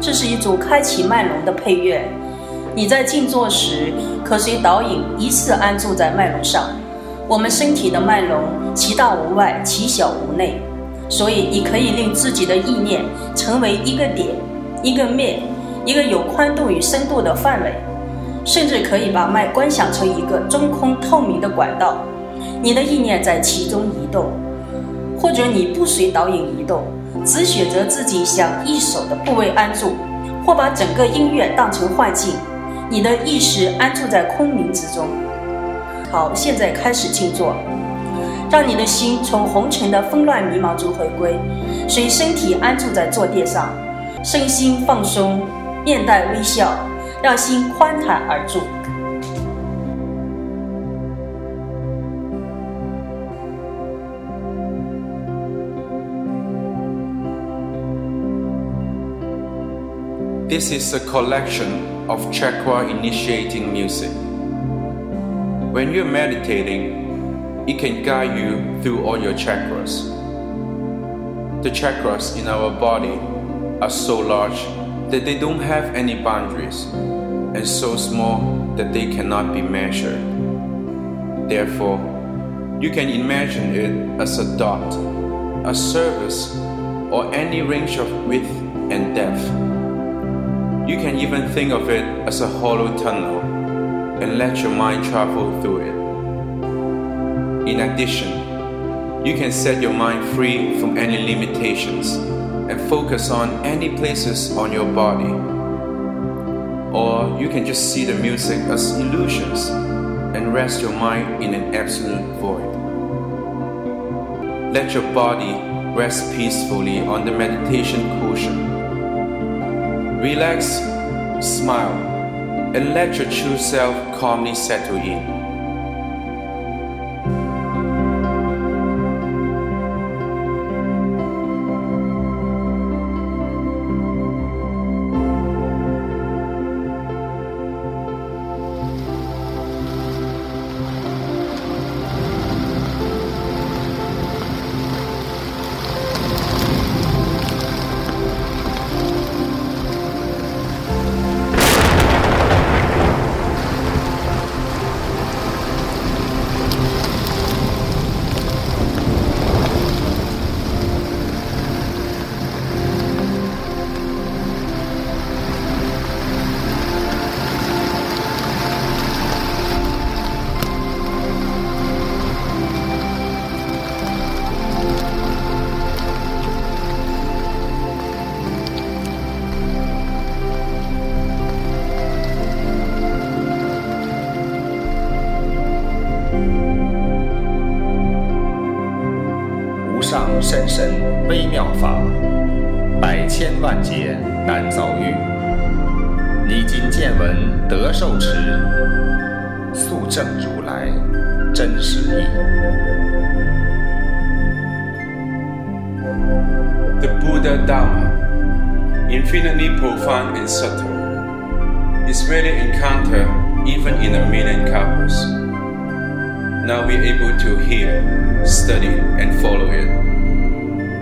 这是一组开启脉轮的配乐，你在静坐时可随导引依次安住在脉轮上。我们身体的脉轮，其大无外，其小无内，所以你可以令自己的意念成为一个点、一个面、一个有宽度与深度的范围，甚至可以把脉观想成一个中空透明的管道，你的意念在其中移动，或者你不随导引移动。只选择自己想一手的部位安住，或把整个音乐当成幻境，你的意识安住在空明之中。好，现在开始静坐，让你的心从红尘的纷乱迷茫中回归，随身体安住在坐垫上，身心放松，面带微笑，让心宽坦而住。This is a collection of chakra initiating music. When you're meditating, it can guide you through all your chakras. The chakras in our body are so large that they don't have any boundaries and so small that they cannot be measured. Therefore, you can imagine it as a dot, a surface, or any range of width and depth. You can even think of it as a hollow tunnel and let your mind travel through it. In addition, you can set your mind free from any limitations and focus on any places on your body. Or you can just see the music as illusions and rest your mind in an absolute void. Let your body rest peacefully on the meditation cushion Relax, smile, and let your true self calmly settle in. 上深深微妙法，百千万劫难遭遇。你今见闻得受持，速证如来真实义。The Buddha Dharma, infinitely profound and subtle, is rarely encountered even in a million c o u p l e s Now we're able to hear, study, and follow it.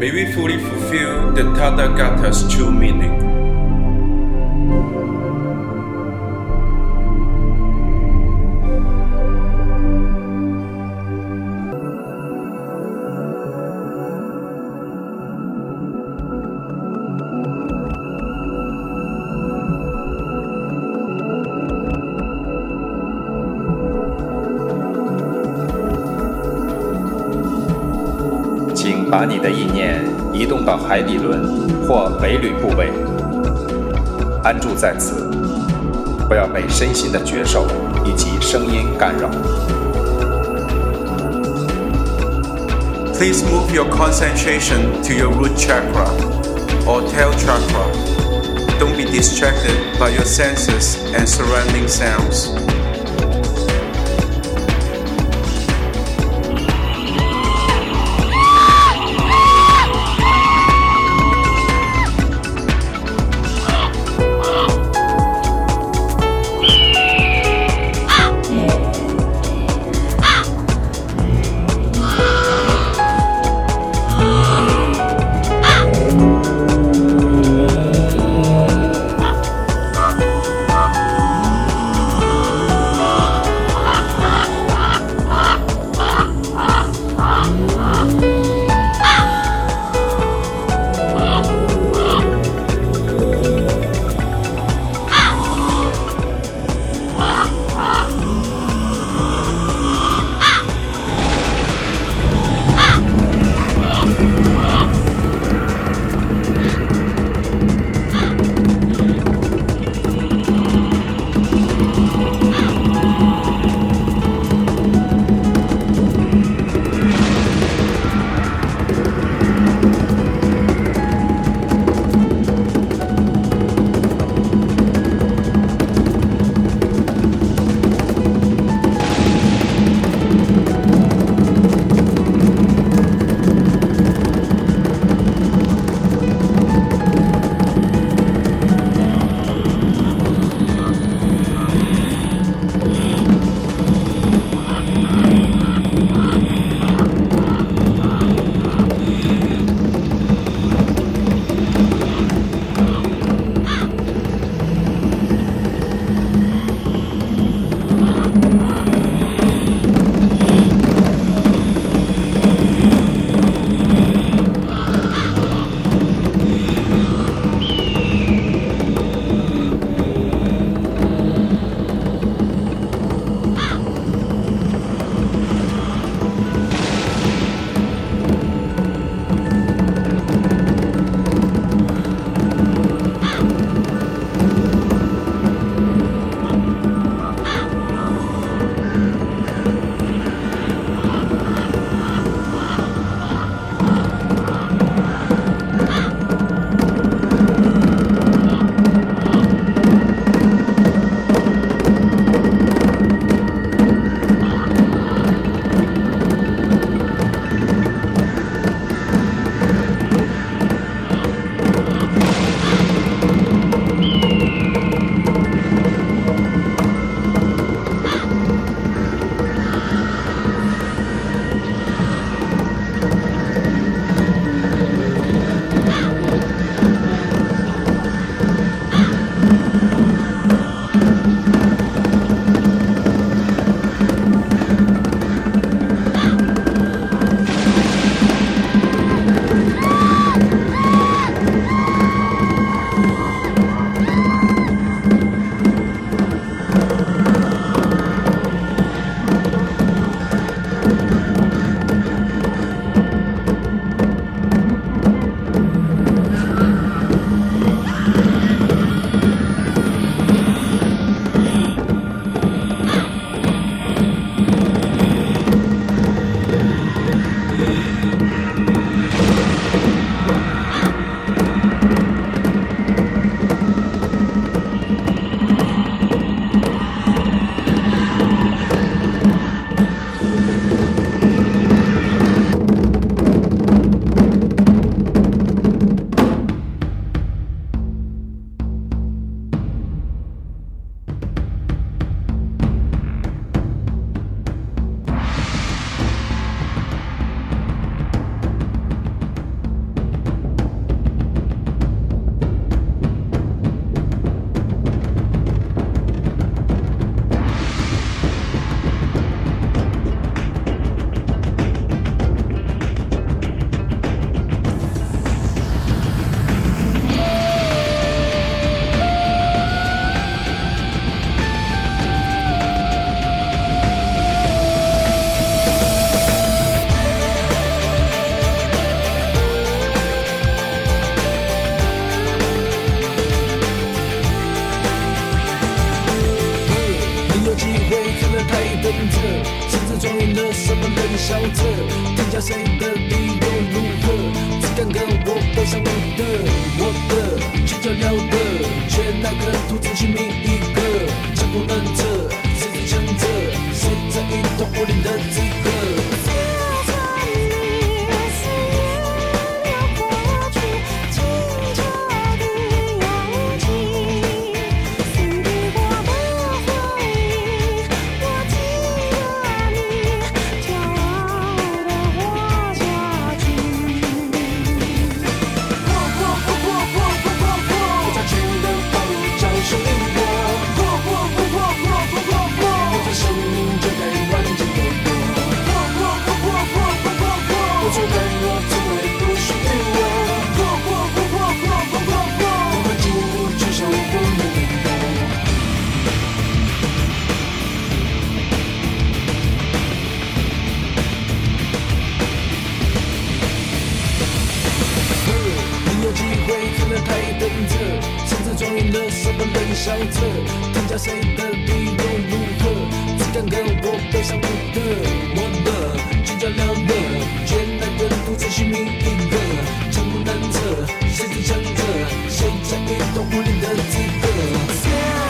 May we fully fulfill the Tathagata's true meaning. 把你的意念移动到海底轮或尾闾部位，安住在此，不要被身心的觉受以及声音干扰。Please move your concentration to your root chakra or tail chakra. Don't be distracted by your senses and surrounding sounds. 强者，天下谁的第一又如何？只敢看我背上我的，我的，肩上两的，全男人都只需一个。江湖难测，谁是强者？谁才一当武林的资格？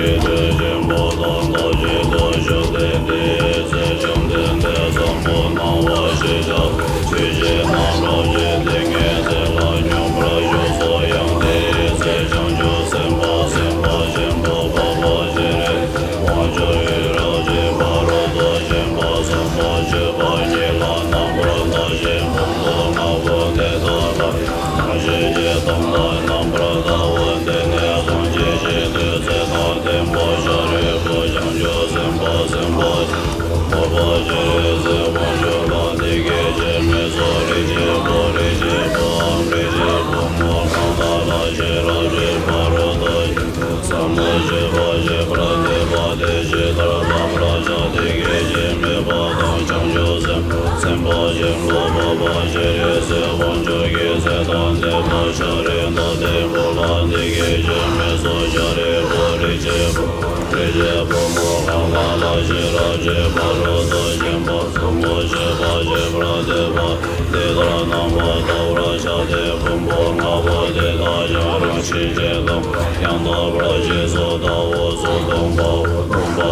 good. Chepa Rasa Jemba Sumbha Cheba Chebra Deva De Dharanamvada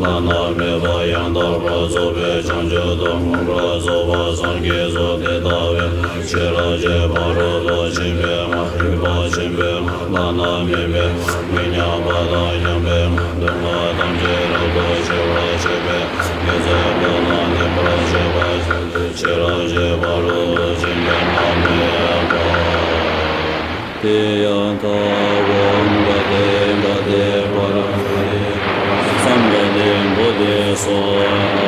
ਨਾ ਨਾਮੇ ਵਾਯੰਦਾਰ ਅਜ਼ਬੈ ਜੰਗਲਦੋ ਨੋਬਰਾ ਅਜ਼ਬਾ ਅਜ਼ਰਗੇ ਅਜ਼ੋ ਦੇਤਾ ਵੇ ਨਾਸ਼ੇ ਰਜੇ ਬਾਰਾ ਰਾਜਿਕ ਮਖਰੀਕ ਰਾਜਿਕ ਵੇ ਨਾ ਨਾਮੇ ਵਾਯੰਦਾਰ ਆਇਨ ਬੇ ਮੰਦੋ そう。